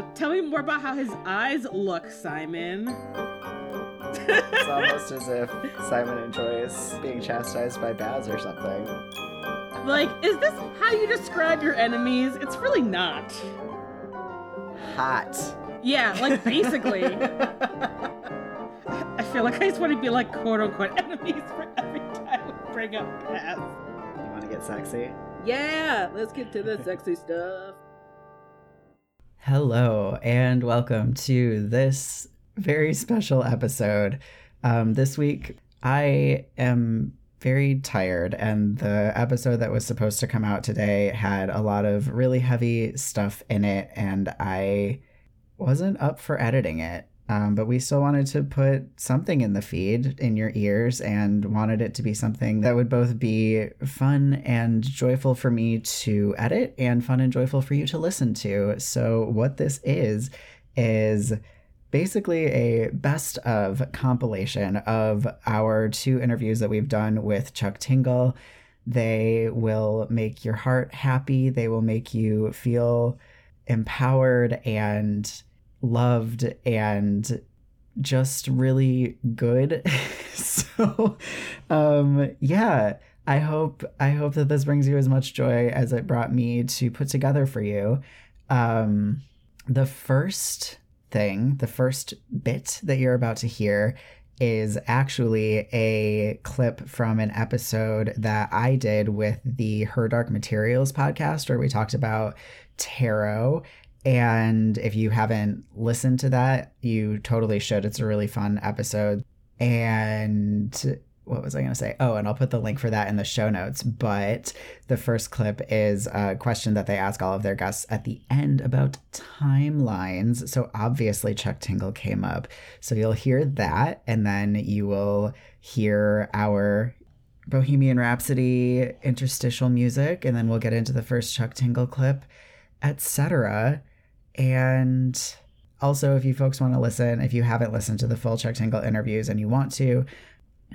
Uh, tell me more about how his eyes look, Simon. it's almost as if Simon enjoys being chastised by Baz or something. Like, is this how you describe your enemies? It's really not. Hot. Yeah, like basically. I feel like I just want to be like quote unquote enemies for every time we bring up Baz. You want to get sexy? Yeah, let's get to the sexy stuff. Hello, and welcome to this very special episode. Um, this week, I am very tired, and the episode that was supposed to come out today had a lot of really heavy stuff in it, and I wasn't up for editing it. Um, but we still wanted to put something in the feed in your ears and wanted it to be something that would both be fun and joyful for me to edit and fun and joyful for you to listen to. So, what this is, is basically a best of compilation of our two interviews that we've done with Chuck Tingle. They will make your heart happy, they will make you feel empowered and loved and just really good. so um yeah, I hope I hope that this brings you as much joy as it brought me to put together for you. Um the first thing, the first bit that you're about to hear is actually a clip from an episode that I did with the Her Dark Materials podcast where we talked about tarot and if you haven't listened to that, you totally should. It's a really fun episode. And what was I going to say? Oh, and I'll put the link for that in the show notes. But the first clip is a question that they ask all of their guests at the end about timelines. So obviously, Chuck Tingle came up. So you'll hear that, and then you will hear our Bohemian Rhapsody interstitial music, and then we'll get into the first Chuck Tingle clip, etc. And also, if you folks want to listen, if you haven't listened to the full Chuck Tingle interviews and you want to,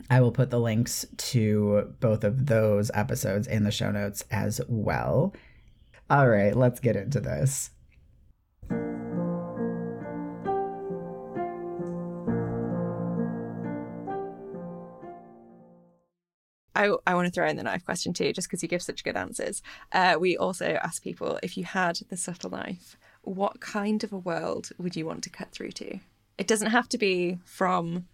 I will put the links to both of those episodes in the show notes as well. All right, let's get into this. I, I want to throw in the knife question too, just because you give such good answers. Uh, we also ask people if you had the subtle knife, what kind of a world would you want to cut through to? It doesn't have to be from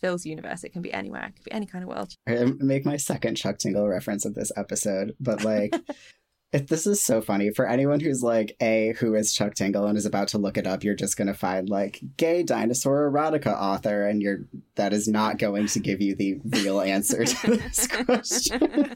Phil's universe. It can be anywhere. It could be any kind of world. I make my second Chuck Tingle reference of this episode, but like, if this is so funny for anyone who's like, a who is Chuck Tingle and is about to look it up, you're just gonna find like gay dinosaur erotica author, and you're that is not going to give you the real answer to this question.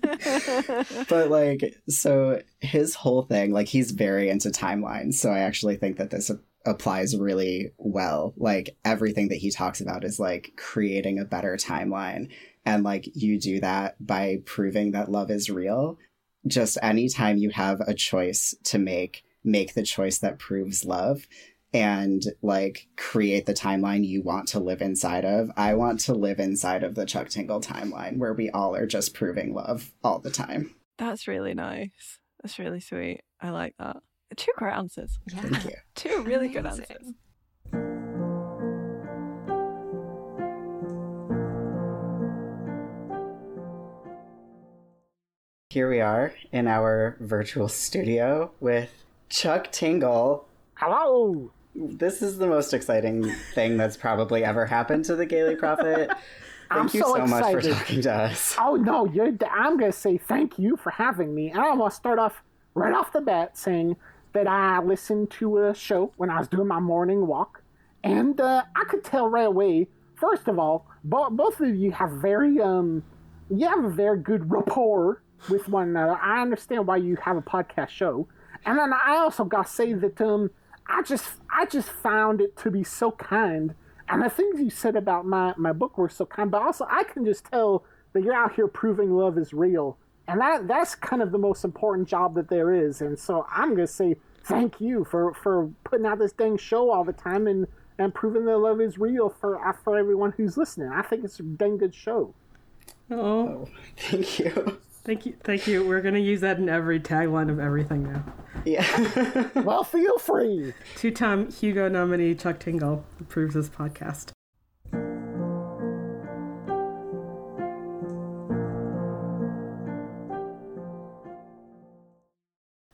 but like, so his whole thing, like, he's very into timelines. So I actually think that this applies really well. Like everything that he talks about is like creating a better timeline. And like you do that by proving that love is real. Just anytime you have a choice to make, make the choice that proves love and like create the timeline you want to live inside of. I want to live inside of the Chuck Tingle timeline where we all are just proving love all the time. That's really nice. That's really sweet. I like that. Two great answers. Yeah. Thank you. Two really good Amazing. answers. Here we are in our virtual studio with Chuck Tingle. Hello. This is the most exciting thing that's probably ever happened to the Gaily Prophet. Thank I'm you so so much for talking to us. Oh no, you're. I'm gonna say thank you for having me, and I want to start off right off the bat saying that I listened to a show when I was doing my morning walk, and uh, I could tell right away. First of all, bo- both of you have very um, you have a very good rapport with one another. I understand why you have a podcast show, and then I also got to say that um, I just I just found it to be so kind, and the things you said about my my book were so kind. But also, I can just tell that you're out here proving love is real, and that that's kind of the most important job that there is. And so I'm gonna say thank you for for putting out this dang show all the time and and proving that love is real for for everyone who's listening. I think it's a dang good show. Oh, Thank you. Thank you, thank you. We're gonna use that in every tagline of everything now. Yeah. Well, feel free. Two-time Hugo nominee Chuck Tingle approves this podcast.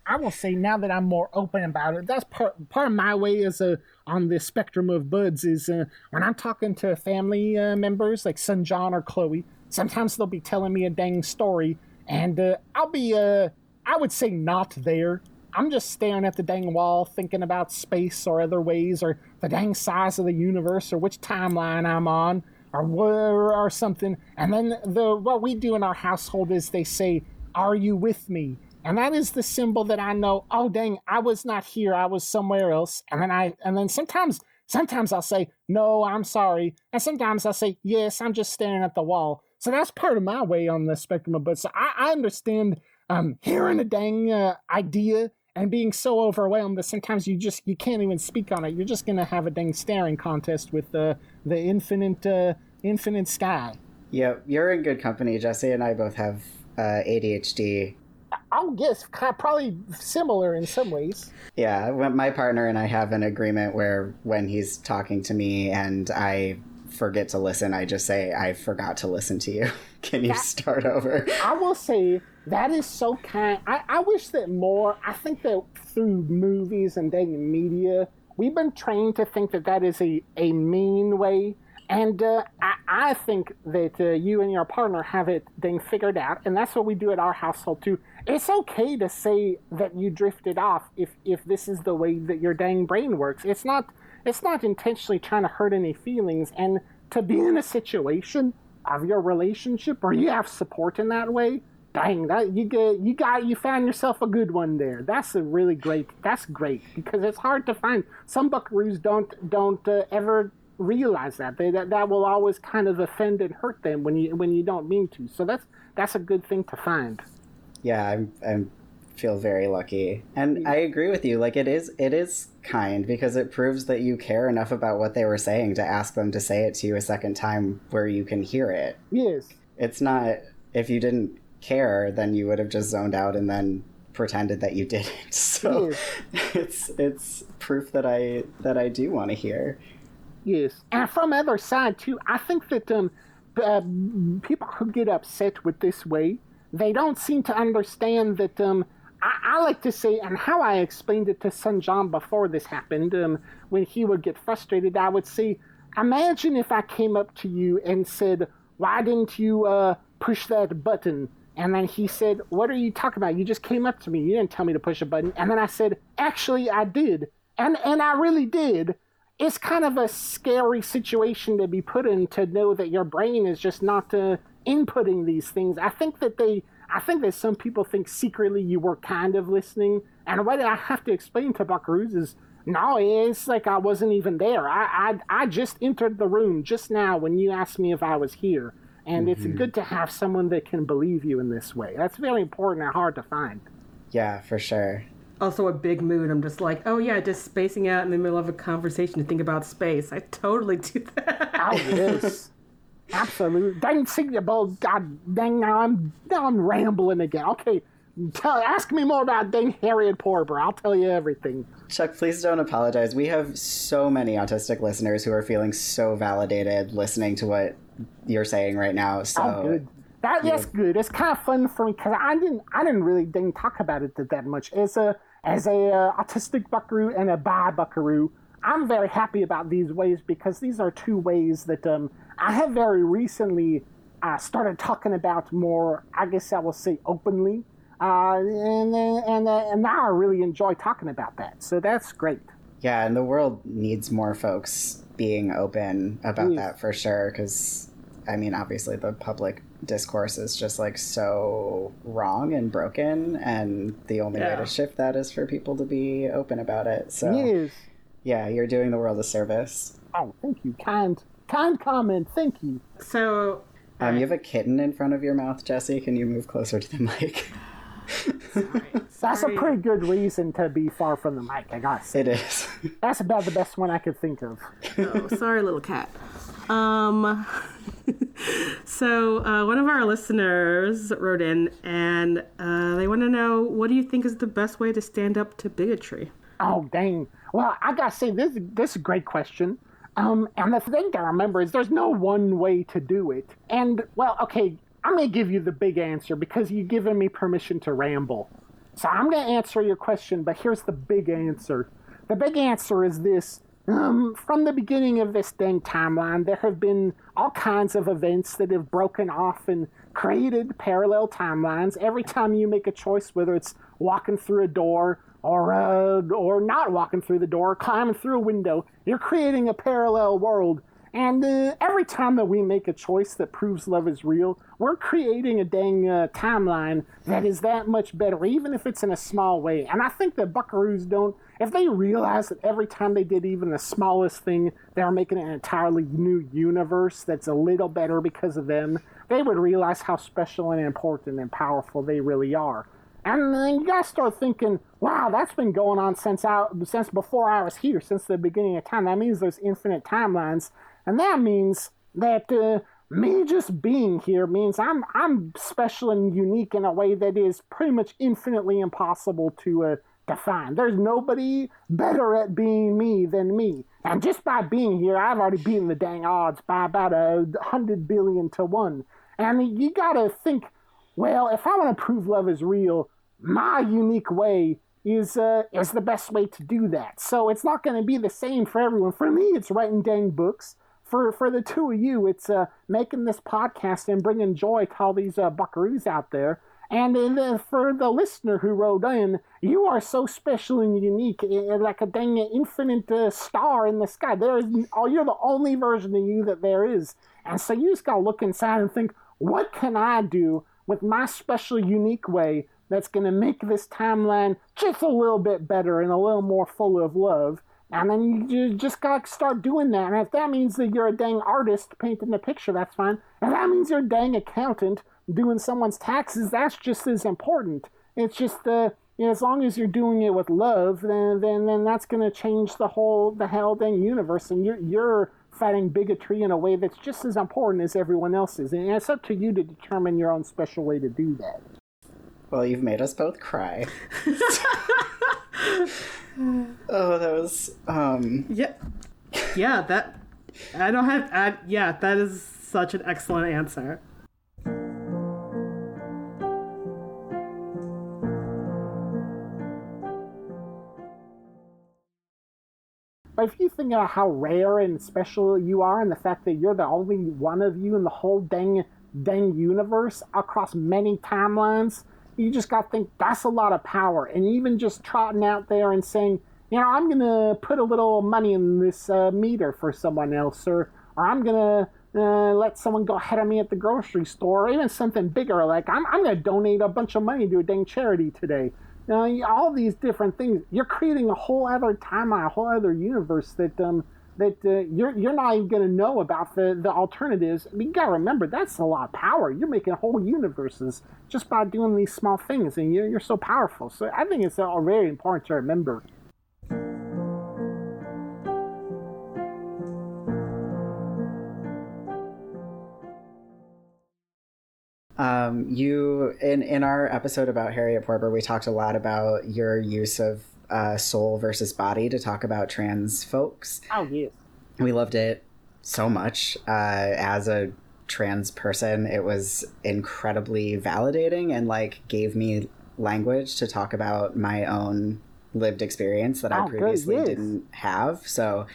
I will say now that I'm more open about it, that's part part of my way as a on the spectrum of buds is uh, when I'm talking to family uh, members like son John or Chloe. Sometimes they'll be telling me a dang story, and uh, I'll be uh, I would say not there. I'm just staring at the dang wall, thinking about space or other ways, or the dang size of the universe, or which timeline I'm on, or where or something. And then the what we do in our household is they say, "Are you with me?" And that is the symbol that I know, oh dang, I was not here, I was somewhere else. And then I and then sometimes sometimes I'll say, no, I'm sorry. And sometimes I'll say, yes, I'm just staring at the wall. So that's part of my way on the spectrum of but so I, I understand um hearing a dang uh, idea and being so overwhelmed that sometimes you just you can't even speak on it. You're just gonna have a dang staring contest with the the infinite uh, infinite sky. yeah, you're in good company. Jesse and I both have uh, ADHD. I'll guess probably similar in some ways. Yeah, my partner and I have an agreement where when he's talking to me and I forget to listen, I just say, I forgot to listen to you. Can you start over? I will say that is so kind. I, I wish that more. I think that through movies and dating media, we've been trained to think that that is a, a mean way. And uh, I, I think that uh, you and your partner have it dang figured out, and that's what we do at our household too. It's okay to say that you drifted off if if this is the way that your dang brain works. It's not it's not intentionally trying to hurt any feelings, and to be in a situation of your relationship where you have support in that way, dang that you get you got you found yourself a good one there. That's a really great. That's great because it's hard to find. Some buckaroos don't don't uh, ever realize that they that that will always kind of offend and hurt them when you when you don't mean to. So that's that's a good thing to find. Yeah, I'm, I'm feel very lucky, and I agree with you. Like it is, it is kind because it proves that you care enough about what they were saying to ask them to say it to you a second time where you can hear it. Yes. It's not if you didn't care, then you would have just zoned out and then pretended that you didn't. So it's it's proof that I that I do want to hear. Yes, and from other side too, I think that um, uh, people who get upset with this way, they don't seem to understand that um. I, I like to say, and how I explained it to Son John before this happened, um, when he would get frustrated, I would say, imagine if I came up to you and said, "Why didn't you uh, push that button?" And then he said, "What are you talking about? You just came up to me. You didn't tell me to push a button." And then I said, "Actually, I did." And and I really did it's kind of a scary situation to be put in to know that your brain is just not uh, inputting these things. I think that they, I think that some people think secretly you were kind of listening, and what I have to explain to Buckaroos is, no, it's like I wasn't even there. I, I, I just entered the room just now when you asked me if I was here, and it's mm-hmm. good to have someone that can believe you in this way. That's very important and hard to find. Yeah, for sure. Also, a big mood. I'm just like, oh yeah, just spacing out in the middle of a conversation to think about space. I totally do that. Oh yes, absolutely. Dang, see, well, God dang, now I'm now I'm rambling again. Okay, tell, ask me more about dang Harriet Porber. I'll tell you everything. Chuck, please don't apologize. We have so many autistic listeners who are feeling so validated listening to what you're saying right now. So Oh, good. That that's good. It's kind of fun for me because I didn't I didn't really didn't talk about it that, that much. As a as a uh, autistic buckaroo and a bi buckaroo, I'm very happy about these ways because these are two ways that um, I have very recently uh, started talking about more. I guess I will say openly, uh, and and uh, and now I really enjoy talking about that. So that's great. Yeah, and the world needs more folks being open about Yes. that for sure. Because, I mean, obviously the public discourse is just like so wrong and broken, and the only way to shift that is for people to be open about it. So, Yes. Yeah, you're doing the world a service. Oh, thank you. Kind kind comment. Thank you. so, Um, you have a kitten in front of your mouth, Jesse. Can you move closer to the mic? That's a pretty good reason to be far from the mic. I gotta. It is. That's about the best one I could think of. Oh, sorry, little cat. Um, so uh, one of our listeners wrote in, and uh, they want to know what do you think is the best way to stand up to bigotry? Oh dang! Well, I gotta say this this is a great question. Um, and the thing to remember is there's no one way to do it. And well, okay, I'm gonna give you the big answer because you've given me permission to ramble. So I'm gonna answer your question, but here's the big answer. The big answer is this. Um, from the beginning of this dang timeline, there have been all kinds of events that have broken off and created parallel timelines. Every time you make a choice, whether it's walking through a door or uh, or not walking through the door, climbing through a window, you're creating a parallel world. And uh, every time that we make a choice that proves love is real, we're creating a dang uh, timeline that is that much better, even if it's in a small way. And I think that Buckaroos don't, if they realize that every time they did even the smallest thing, they're making an entirely new universe that's a little better because of them, they would realize how special and important and powerful they really are. And then you gotta start thinking, wow, that's been going on since I, since before I was here, since the beginning of time. That means there's infinite timelines, and that means that uh, me just being here means I'm I'm special and unique in a way that is pretty much infinitely impossible to uh, define. There's nobody better at being me than me, and just by being here, I've already beaten the dang odds by about a hundred billion to one. And you gotta think well, if I want to prove love is real, my unique way is uh, is the best way to do that. So it's not going to be the same for everyone. For me, it's writing dang books. For for the two of you, it's uh, making this podcast and bringing joy to all these uh, buckaroos out there. And then for the listener who wrote in, you are so special and unique, like a dang infinite uh, star in the sky. There is, oh, you're the only version of you that there is. And so you just gotta look inside and think, what can I do with my special, unique way that's going to make this timeline just a little bit better and a little more full of love. And then you just got to start doing that. And if that means that you're a dang artist painting a picture, that's fine. If that means you're a dang accountant doing someone's taxes, that's just as important. It's just, uh, you know, as long as you're doing it with love, then then, then that's to change the whole, the hell dang universe. And you're, you're fighting bigotry in a way that's just as important as everyone else's. And it's up to you to determine your own special way to do that. Well, you've made us both cry. oh, that was um Yeah. Yeah, that I don't have I, yeah, that is such an excellent answer. But if you think about how rare and special you are, and the fact that you're the only one of you in the whole dang dang universe across many timelines, you just got to think that's a lot of power. And even just trotting out there and saying, you know, I'm gonna put a little money in this uh, meter for someone else, or or I'm gonna uh, let someone go ahead of me at the grocery store, or even something bigger, like I'm I'm gonna donate a bunch of money to a dang charity today. Know, all these different things. You're creating a whole other timeline, a whole other universe that um that uh, you're you're not even gonna know about the the alternatives. I mean, you gotta remember that's a lot of power. You're making whole universes just by doing these small things, and you're you're so powerful. So I think it's uh, very important to remember. Um, you in in our episode about Harriet Porber, we talked a lot about your use of uh, soul versus body to talk about trans folks. Oh yes. We loved it so much. Uh, as a trans person, it was incredibly validating and like gave me language to talk about my own lived experience that I Oh, good, previously yes. didn't have. So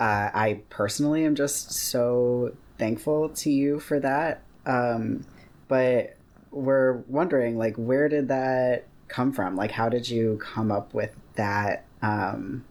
uh, I personally am just so thankful to you for that. Um, but we're wondering, like, where did that come from? Like, how did you come up with that, um,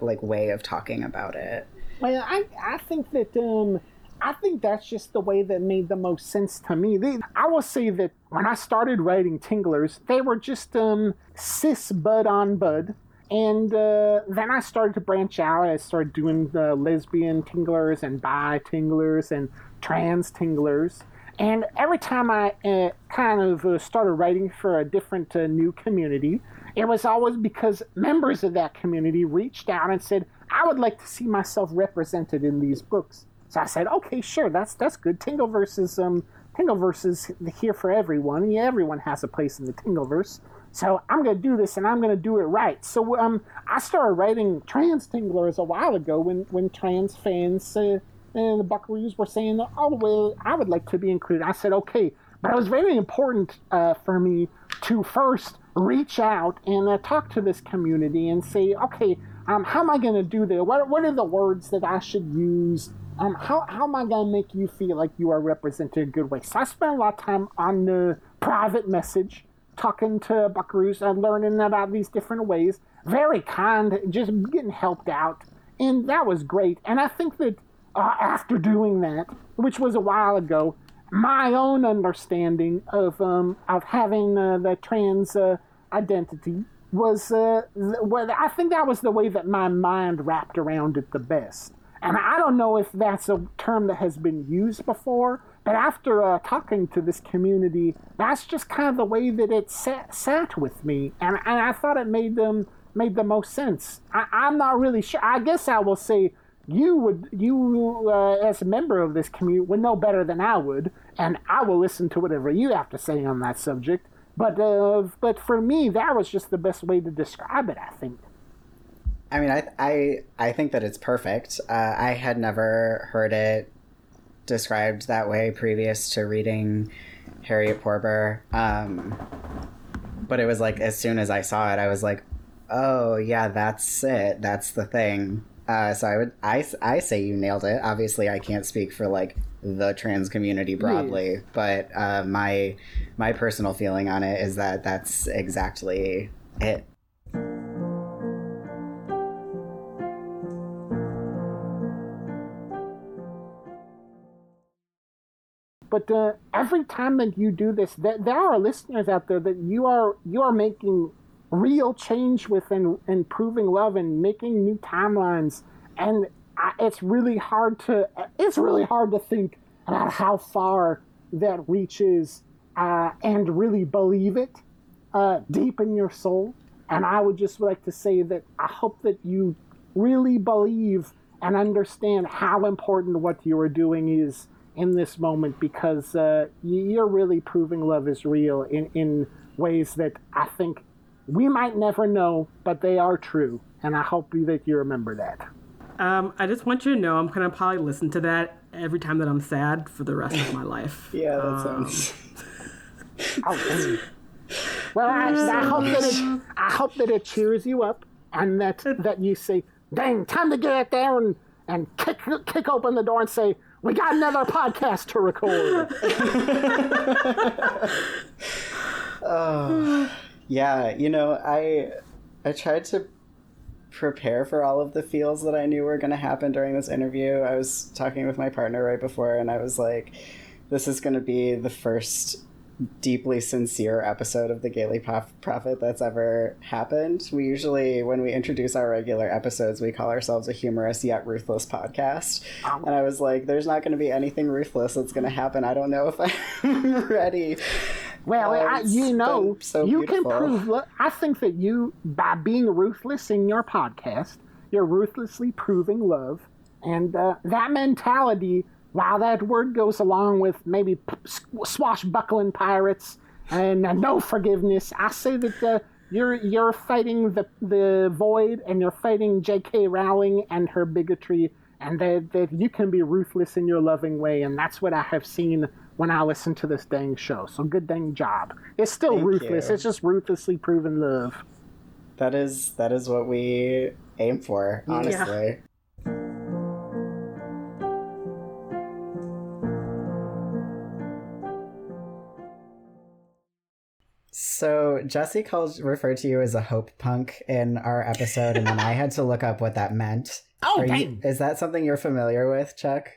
like, way of talking about it? Well, I I think that um I think that's just the way that made the most sense to me. They, I will say that when I started writing Tinglers, they were just um cis bud on bud. And uh, then I started to branch out. I started doing the lesbian tinglers and bi tinglers and trans tinglers. And every time I uh, kind of uh, started writing for a different uh, new community, it was always because members of that community reached out and said, I would like to see myself represented in these books. So I said, okay, sure, that's that's good. Tingleverse is um Tingleverse is here for everyone. Yeah, everyone has a place in the Tingleverse. So I'm gonna do this, and I'm gonna do it right. So um, I started writing trans Tinglers a while ago when when trans fans uh, and the Buckaroos were saying, "Oh, well, I would like to be included." I said, "Okay," but it was very important uh, for me to first reach out and uh, talk to this community and say, "Okay, um, how am I going to do this? What what are the words that I should use? Um, how how am I going to make you feel like you are represented in a good way?" So I spent a lot of time on the private message, talking to Buckaroos and learning about these different ways. Very kind, just getting helped out, and that was great. And I think that uh, after doing that, which was a while ago, my own understanding of um, of having uh, the trans uh, identity was uh, th- well, I think that was the way that my mind wrapped around it the best. And I don't know if that's a term that has been used before, but after uh, talking to this community, that's just kind of the way that it sat, sat with me, and, and I thought it made them made the most sense. I, I'm not really sure. I guess I will say you would you uh, as a member of this community would know better than I would, and I will listen to whatever you have to say on that subject. But uh, but for me, that was just the best way to describe it. I think. I mean, I I I think that it's perfect. Uh, I had never heard it described that way previous to reading Harriet Porber. Um, but it was like as soon as I saw it, I was like, "Oh yeah, that's it. That's the thing." Uh, so I would I, I say you nailed it. Obviously, I can't speak for like the trans community broadly, but uh, my my personal feeling on it is that that's exactly it. But uh, every time that you do this, there, there are listeners out there that you are you are making real change with and improving love and making new timelines, and I, it's really hard to it's really hard to think about how far that reaches uh, and really believe it uh, deep in your soul. And I would just like to say that I hope that you really believe and understand how important what you are doing is in this moment because uh, you're really proving love is real in, in ways that I think we might never know, but they are true. And I hope that you remember that. Um, I just want you to know I'm gonna probably listen to that every time that I'm sad for the rest of my life. Yeah, that Um, sounds. Oh, well, I, I hope that it, I hope that it cheers you up, and that that you say, "Dang, time to get out there and and kick kick open the door and say." We got another podcast to record. Yeah, you know, I I tried to prepare for all of the feels that I knew were going to happen during this interview. I was talking with my partner right before, and I was like, "This is going to be the first deeply sincere episode of the Gaily Prof- Prophet that's ever happened." We usually, when we introduce our regular episodes, we call ourselves a humorous yet ruthless podcast, and I was like, "There's not going to be anything ruthless that's going to happen. I don't know if I'm ready." Well, Oh, I, you know, so you can prove. look, I think that you, by being ruthless in your podcast, you're ruthlessly proving love, and uh, that mentality. While that word goes along with maybe p- swashbuckling pirates and uh, no forgiveness, I say that uh, you're you're fighting the the void, and you're fighting J.K. Rowling and her bigotry, and that that you can be ruthless in your loving way, and that's what I have seen when I listen to this dang show. So good dang job. It's still Thank ruthless. you. It's just ruthlessly proven love. That is that is what we aim for, honestly. So Jesse called referred to you as a hope punk in our episode, and then I had to look up what that meant. Oh, you- is that something you're familiar with, Chuck?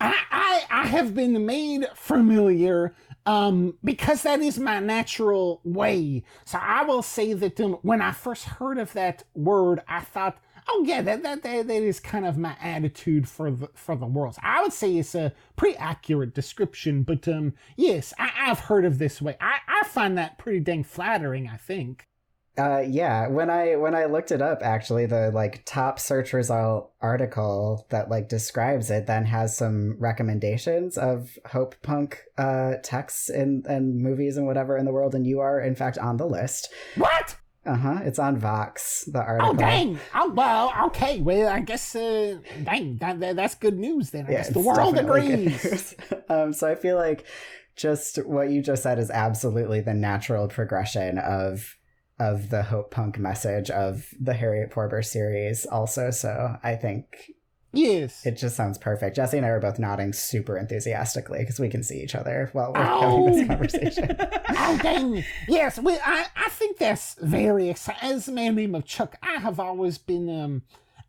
I, I, I have been made familiar um, because that is my natural way. So I will say that um, when I first heard of that word, I thought, oh yeah, that that that, that is kind of my attitude for the for the world. I would say it's a pretty accurate description, but um, yes, I, I've heard of this way. I, I find that pretty dang flattering. I think. Uh, yeah, when I when I looked it up, actually, the like top search result article that like describes it then has some recommendations of hope punk uh texts and and movies and whatever in the world, and you are in fact on the list. What? Uh huh. It's on Vox. The article. Oh dang! Oh well, okay. Well, I guess uh, dang that, that, that's good news then. I Yeah, guess the world agrees. um, so I feel like just what you just said is absolutely the natural progression of of the hope punk message of the Harriet Porber series. Also, so I think Yes. it just sounds perfect. Jesse and I were both nodding super enthusiastically because we can see each other while we're having this conversation. oh dang! Yes, well, I I think that's very exciting. As a man named Chuck, I have always been um.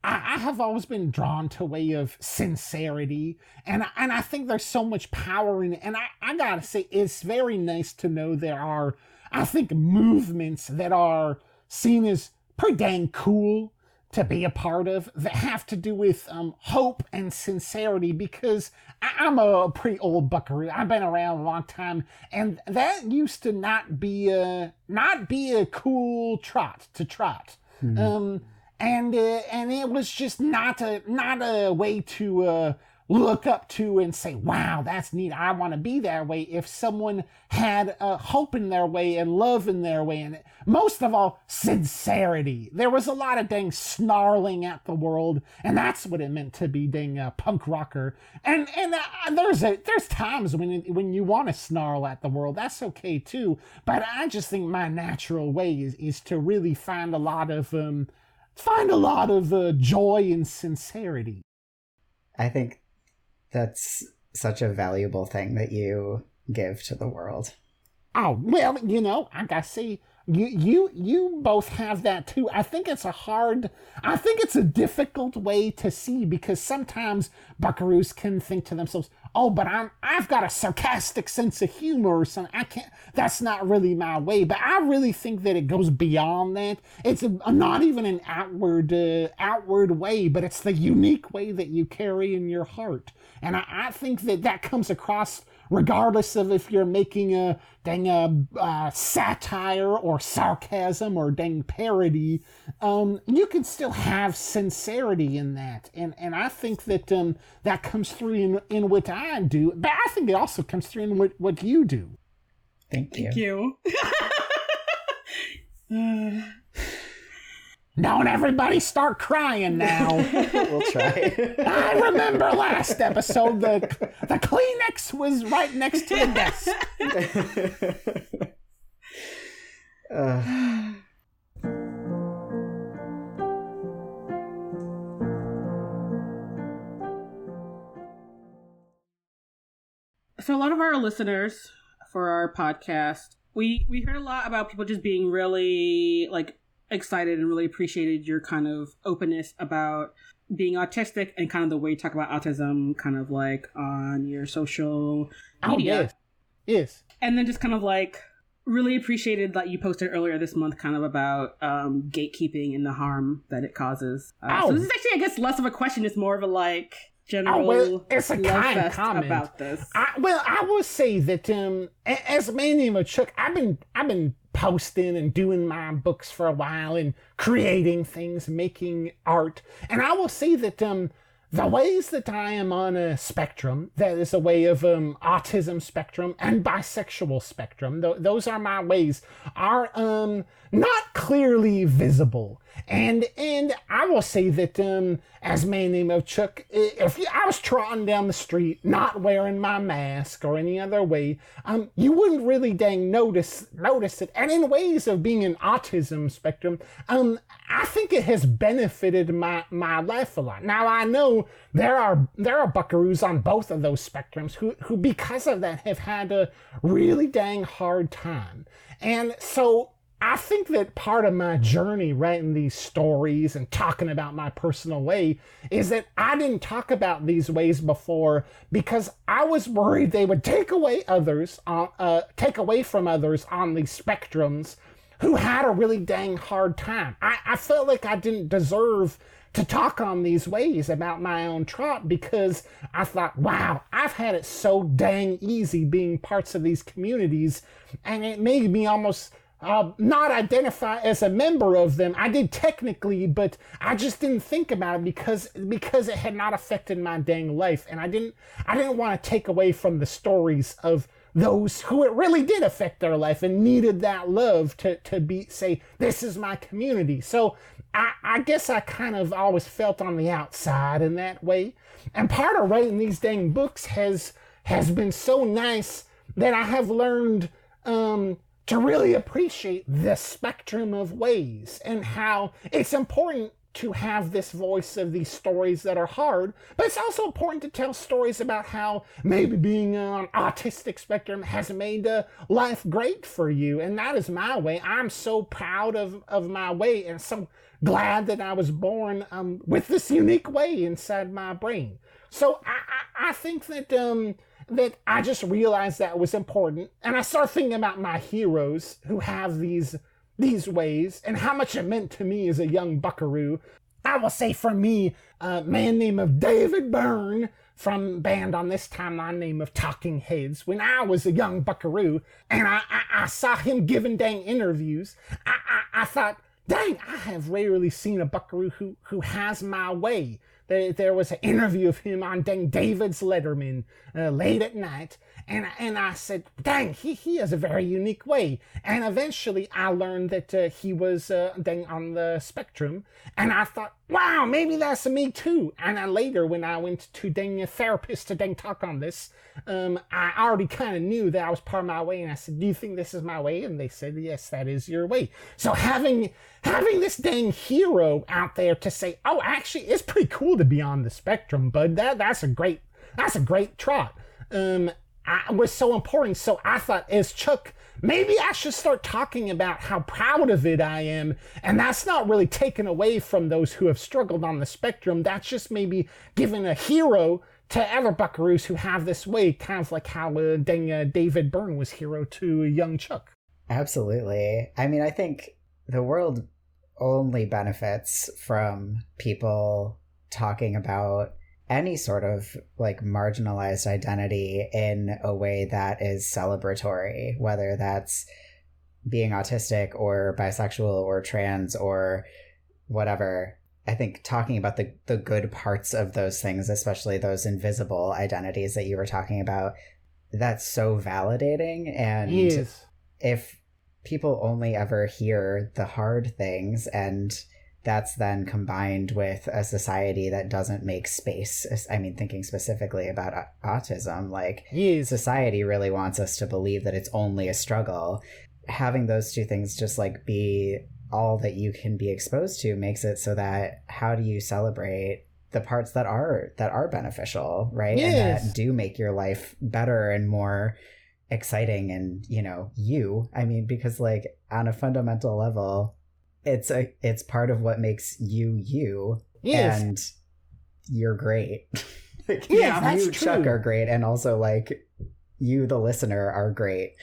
I, I have always been drawn to a way of sincerity, and I- and I think there's so much power in it. And I, I gotta say, it's very nice to know there are, I think, movements that are seen as pretty dang cool to be a part of that have to do with um, hope and sincerity because I- I'm a pretty old buckaroo. I've been around a long time, and that used to not be a not be a cool trot to trot. Um, and uh, and it was just not a not a way to uh, look up to and say, "Wow, that's neat. I want to be that way." If someone had uh, hope in their way and love in their way, and most of all, sincerity. There was a lot of dang snarling at the world, and that's what it meant to be dang a punk rocker. And and uh, there's a there's times when when you want to snarl at the world, that's okay too. But I just think my natural way is is to really find a lot of um find a lot of uh, joy and sincerity. I think that's such a valuable thing that you give to the world. Oh well, you know, I gotta say, you you you both have that too. I think it's a hard, I think it's a difficult way to see because sometimes buckaroos can think to themselves, "Oh, but I'm I've got a sarcastic sense of humor or something. I can't. That's not really my way." But I really think that it goes beyond that. It's a, not even an outward uh, outward way, but it's the unique way that you carry in your heart, and I, I think that that comes across regardless of if you're making a dang a uh, satire or sarcasm or dang parody, um, you can still have sincerity in that, and and I think that um, that comes through in in what I do, but I think it also comes through in what what you do. Thank you. Thank you. Don't everybody start crying now. we'll try. I remember last episode the the Kleenex was right next to the desk. Uh, So a lot of our listeners for our podcast, we we heard a lot about people just being really like excited and really appreciated your kind of openness about being autistic and kind of the way you talk about autism kind of like on your social Oh media. yes, yes. And then just kind of like really appreciated that you posted earlier this month kind of about um, gatekeeping and the harm that it causes. Uh, Oh. So this is actually, I guess, less of a question. It's more of a like general Oh, well, it's a kind comment. about this. I, well, I will say that um, as a man named Chuck, I've been I've been posting and doing my books for a while and creating things, making art, and I will say that um, the ways that I am on a spectrum, that is a way of um, autism spectrum and bisexual spectrum. Th- those are my ways. Are um not clearly visible. And and I will say that um as man named of Chuck, if you, I was trotting down the street not wearing my mask or any other way, um you wouldn't really dang notice notice it. And in ways of being an autism spectrum, um I think it has benefited my my life a lot. Now I know there are there are buckaroos on both of those spectrums who who because of that have had a really dang hard time. And so I think that part of my journey writing these stories and talking about my personal way is that I didn't talk about these ways before because I was worried they would take away others, on, uh, take away from others on these spectrums who had a really dang hard time. I, I felt like I didn't deserve to talk on these ways about my own trot because I thought, wow, I've had it so dang easy being parts of these communities, and it made me almost uh, not identify as a member of them. I did technically, but I just didn't think about it because because it had not affected my dang life, and I didn't I didn't want to take away from the stories of those who it really did affect their life and needed that love to to be say this is my community. So I, I guess I kind of always felt on the outside in that way, and part of writing these dang books has has been so nice that I have learned. Um, to really appreciate the spectrum of ways and how it's important to have this voice of these stories that are hard, but it's also important to tell stories about how maybe being on autistic spectrum has made uh, life great for you. And that is my way. I'm so proud of, of my way and so glad that I was born um, with this unique way inside my brain. So I, I, I think that um, that I just realized that was important, and I started thinking about my heroes who have these these ways and how much it meant to me as a young buckaroo. I will say for me, a man named of David Byrne from band on this timeline name of Talking Heads. When I was a young buckaroo and I, I, I saw him giving dang interviews, I, I, I thought, dang, I have rarely seen a buckaroo who, who has my way. There, was an interview of him on dang David's Letterman uh, late at night, and and I said, dang, he he has a very unique way. And eventually, I learned that uh, he was uh, dang on the spectrum, and I thought, wow, maybe that's me too. And then later, when I went to dang a therapist to dang talk on this, um, I already kind of knew that I was part of my way, and I said, do you think this is my way? And they said, yes, that is your way. So having having this dang hero out there to say, oh, actually, it's pretty cool to be on the spectrum, bud. That that's a great that's a great trot. Um, I, was so important. So I thought, as Chuck, maybe I should start talking about how proud of it I am. And that's not really taken away from those who have struggled on the spectrum. That's just maybe giving a hero to other buckaroos who have this way, kind of like how uh, dang, uh, David Byrne was hero to young Chuck. Absolutely. I mean, I think the world only benefits from people talking about any sort of like marginalized identity in a way that is celebratory, whether that's being autistic or bisexual or trans or whatever. I think talking about the, the good parts of those things, especially those invisible identities that you were talking about, that's so validating. And if people only ever hear the hard things and that's then combined with a society that doesn't make space. I mean, thinking specifically about autism, like society really wants us to believe that it's only a struggle. Having those two things just like be all that you can be exposed to makes it so that how do you celebrate the parts that are that are beneficial, right? Yes. And that do make your life better and more exciting and, you know, you. I mean, because like on a fundamental level, it's a it's part of what makes you you yes. and you're great like, yeah you true. chuck are great and also like you the listener are great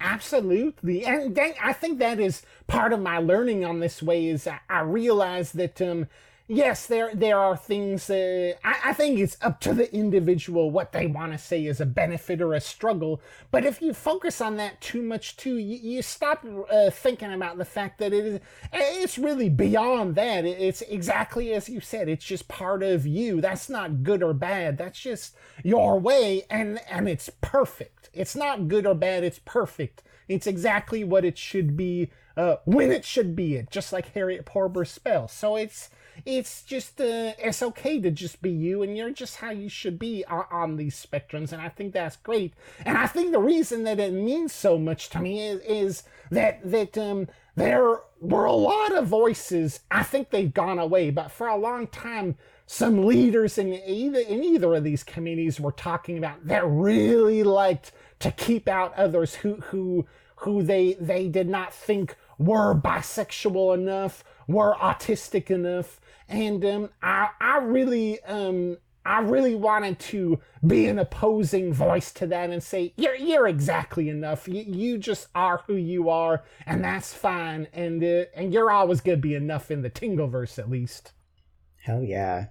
absolutely and i think that is part of my learning on this way is i, I realize that um yes, there there are things. Uh, I, I think it's up to the individual what they want to say is a benefit or a struggle. But if you focus on that too much, too, you, you stop uh, thinking about the fact that it is. It's really beyond that. It's exactly as you said. It's just part of you. That's not good or bad. That's just your way, and and it's perfect. It's not good or bad. It's perfect. It's exactly what it should be uh, when it should be it, just like Harriet Porber's spell. So it's it's just uh, it's okay to just be you and you're just how you should be on, on, these spectrums and i think that's great. And i think the reason that it means so much to me is, is that that um, there were a lot of voices. I think they've gone away but for a long time some leaders in either in either of these communities were talking about that really liked to keep out others who who who they they did not think were bisexual enough were autistic enough and um, I, I really, um, I really wanted to be an opposing voice to that and say, you're, you're exactly enough. You, you just are who you are, and that's fine. And, uh, and you're always to be enough in the Tingleverse, at least. Hell yeah.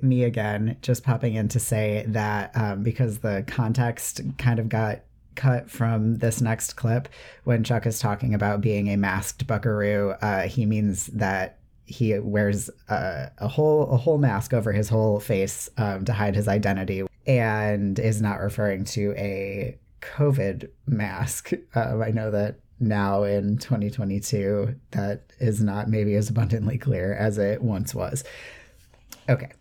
Me again, just popping in to say that um, because the context kind of got cut from this next clip when Chuck is talking about being a masked buckaroo, uh, he means that he wears a, a whole a whole mask over his whole face um, to hide his identity and is not referring to a COVID mask. Um, I know that now in 2022 that is not maybe as abundantly clear as it once was. Okay.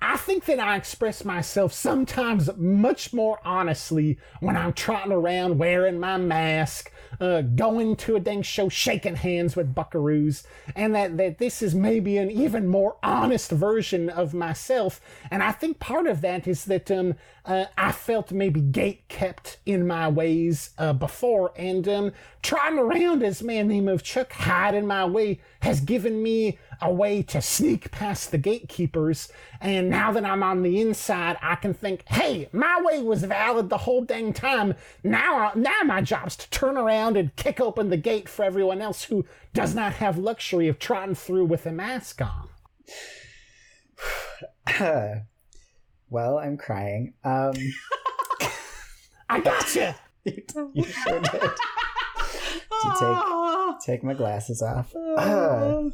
I think that I express myself sometimes much more honestly when I'm trotting around wearing my mask, uh, going to a dang show, shaking hands with buckaroos, and that, that this is maybe an even more honest version of myself. And I think part of that is that um, uh, I felt maybe gate kept in my ways uh, before, and um, trotting around as man name of Chuck hiding my way has given me a way to sneak past the gatekeepers. And now that I'm on the inside, I can think, hey, my way was valid the whole dang time. Now, now my job's to turn around and kick open the gate for everyone else who does not have luxury of trotting through with a mask on. well, I'm crying. Um, I gotcha. you sure did. to take take my glasses off. Uh,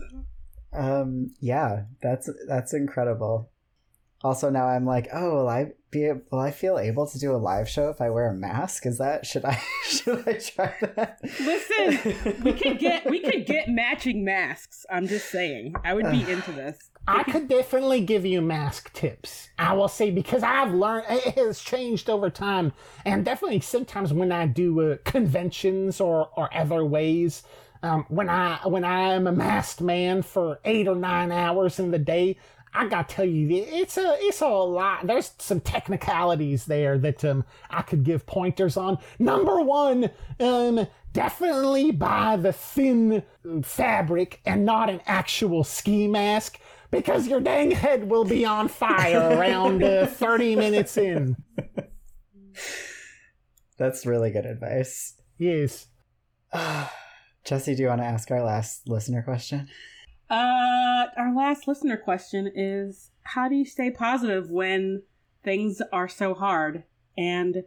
um, yeah, that's that's incredible. Also, now I'm like, oh, will I be? Will I feel able to do a live show if I wear a mask? Is that should I should I try that? Listen, we could get we could get matching masks. I'm just saying, I would be into this. I could definitely give you mask tips. I will say because I've learned it has changed over time, and definitely sometimes when I do uh, conventions or or other ways, um, when I when I am a masked man for eight or nine hours in the day, I gotta tell you, it's a it's a lot. There's some technicalities there that um I could give pointers on. Number one, um, definitely buy the thin fabric and not an actual ski mask because your dang head will be on fire around uh, 30 minutes in. That's really good advice. Yes. Jesse, do you want to ask our last listener question? Uh, our last listener question is: How do you stay positive when things are so hard? And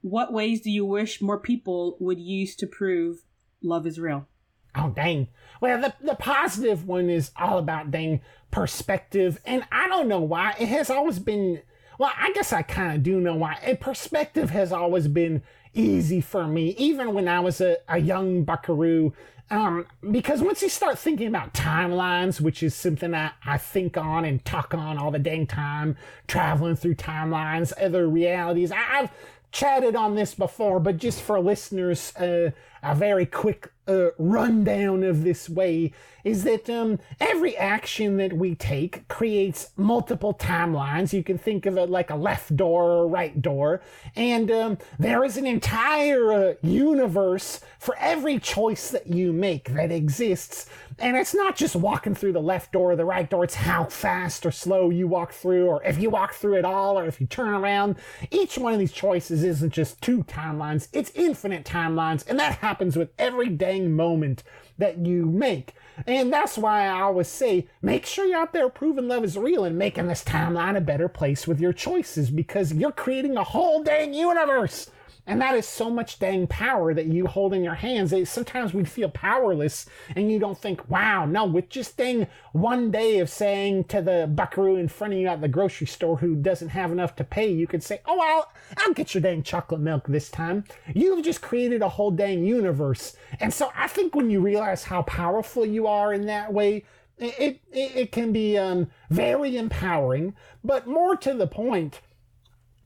what ways do you wish more people would use to prove love is real? Oh dang. Well, the the positive one is all about dang perspective, and I don't know why it has always been. Well, I guess I kind of do know why. A perspective has always been easy for me, even when I was a, a young buckaroo. Um, because once you start thinking about timelines, which is something I, I think on and talk on all the dang time, traveling through timelines, other realities, I, I've chatted on this before, but just for listeners, uh, a very quick uh, rundown of this way is that um, every action that we take creates multiple timelines. You can think of it like a left door or a right door. And um, there is an entire uh, universe for every choice that you make that exists. And it's not just walking through the left door or the right door, it's how fast or slow you walk through, or if you walk through at all, or if you turn around. Each one of these choices isn't just two timelines, it's infinite timelines. And that happens with every dang moment that you make. And that's why I always say make sure you're out there proving love is real and making this timeline a better place with your choices because you're creating a whole dang universe. And that is so much dang power that you hold in your hands. That sometimes we feel powerless and you don't think, wow, no, with just dang one day of saying to the buckaroo in front of you at the grocery store who doesn't have enough to pay, you could say, oh, I'll, I'll get your dang chocolate milk this time. You've just created a whole dang universe. And so I think when you realize how powerful you are in that way, it, it, it can be um, very empowering, but more to the point,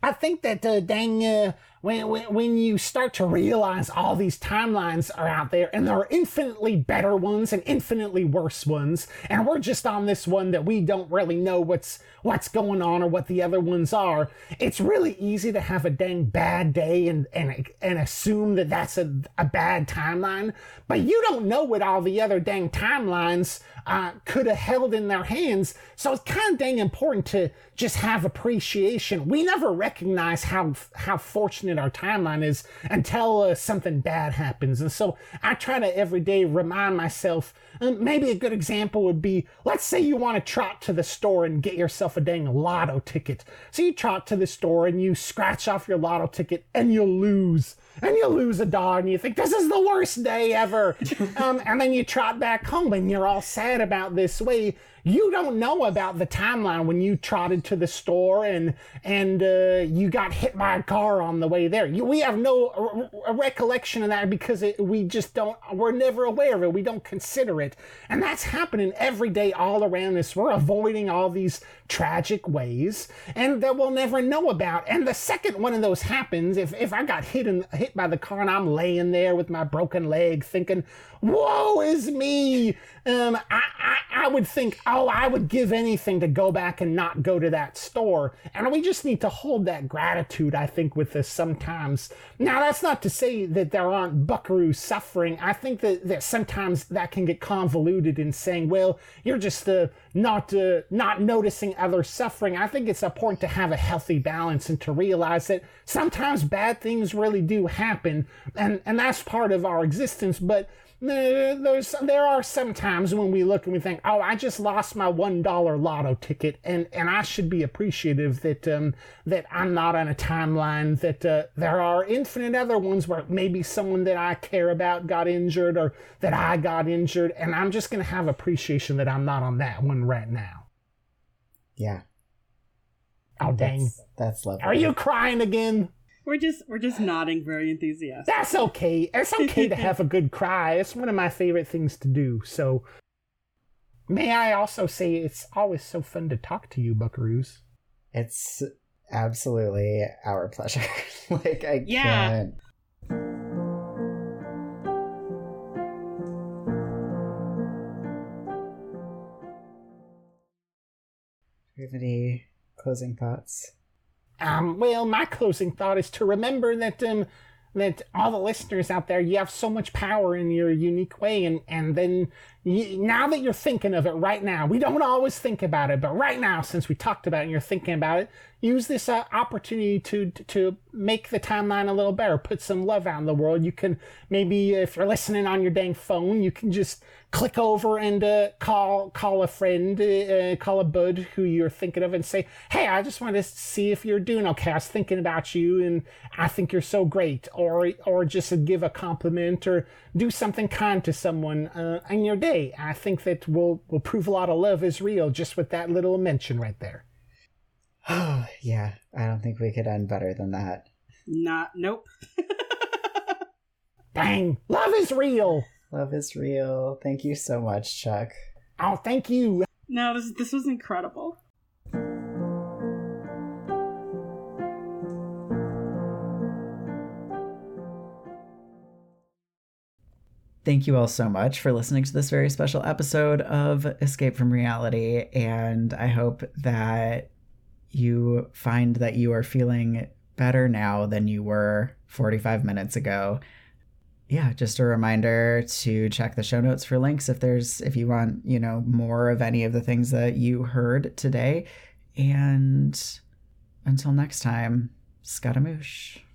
I think that uh, dang, uh, when, when, when you start to realize all these timelines are out there and there are infinitely better ones and infinitely worse ones, and we're just on this one that we don't really know what's what's going on or what the other ones are, it's really easy to have a dang bad day and and and assume that that's a, a bad timeline. But you don't know what all the other dang timelines uh, could have held in their hands. So it's kind of dang important to just have appreciation. We never recognize how how fortunate our timeline is until uh, something bad happens. And so I try to every day remind myself. Um, maybe a good example would be let's say you want to trot to the store and get yourself a dang lotto ticket. So you trot to the store and you scratch off your lotto ticket and you lose. And you lose a dollar and you think, this is the worst day ever. um, and then you trot back home and you're all sad about this way you don't know about the timeline when you trotted to the store and and uh, you got hit by a car on the way there. You, we have no a recollection of that because it, we just don't. We're never aware of it. We don't consider it, and that's happening every day all around us. We're avoiding all these tragic ways, and that we'll never know about. And the second one of those happens, if if I got hit in, hit by the car and I'm laying there with my broken leg, thinking, "Woe is me," um, I, I I would think, oh, I would give anything to go back and not go to that store. And we just need to hold that gratitude, I think, with us sometimes. Now, that's not to say that there aren't buckaroos suffering. I think that, that sometimes that can get convoluted in saying, well, you're just uh, not uh, not noticing other suffering. I think it's important to have a healthy balance and to realize that sometimes bad things really do happen, and and that's part of our existence. But there's there are some times when we look and we think, oh, I just lost my one dollar lotto ticket, and and I should be appreciative that um that I'm not on a timeline that uh, there are infinite other ones where maybe someone that I care about got injured or that I got injured, and I'm just gonna have appreciation that I'm not on that one right now. Yeah. Oh dang! That's, that's lovely. Are you crying again? We're just we're just nodding very enthusiastic. That's okay. It's okay to have a good cry. It's one of my favorite things to do. So may I also say it's always so fun to talk to you, Buckaroos. It's absolutely our pleasure. like I Yeah. can't Do you have any closing thoughts? Um, well, my closing thought is to remember that um, that all the listeners out there, you have so much power in your unique way, and and then now that you're thinking of it right now, we don't always think about it, but right now, since we talked about it, and you're thinking about it, use this uh, opportunity to to make the timeline a little better, put some love out in the world. You can maybe, if you're listening on your dang phone, you can just click over and uh, call call a friend, uh, call a bud who you're thinking of, and say, "Hey, I just wanted to see if you're doing okay. I was thinking about you, and I think you're so great." Or or just give a compliment or do something kind to someone uh, in your day. I think that we'll will prove a lot of love is real just with that little mention right there. Oh, yeah. I don't think we could end better than that. Not nope. Bang! Love is real. Love is real. Thank you so much, Chuck. Oh, thank you. no, this this was incredible. Thank you all so much for listening to this very special episode of Escape from Reality. And I hope that you find that you are feeling better now than you were 45 minutes ago. Yeah, just a reminder to check the show notes for links if there's if you want, you know, more of any of the things that you heard today. And until next time, scaramouche.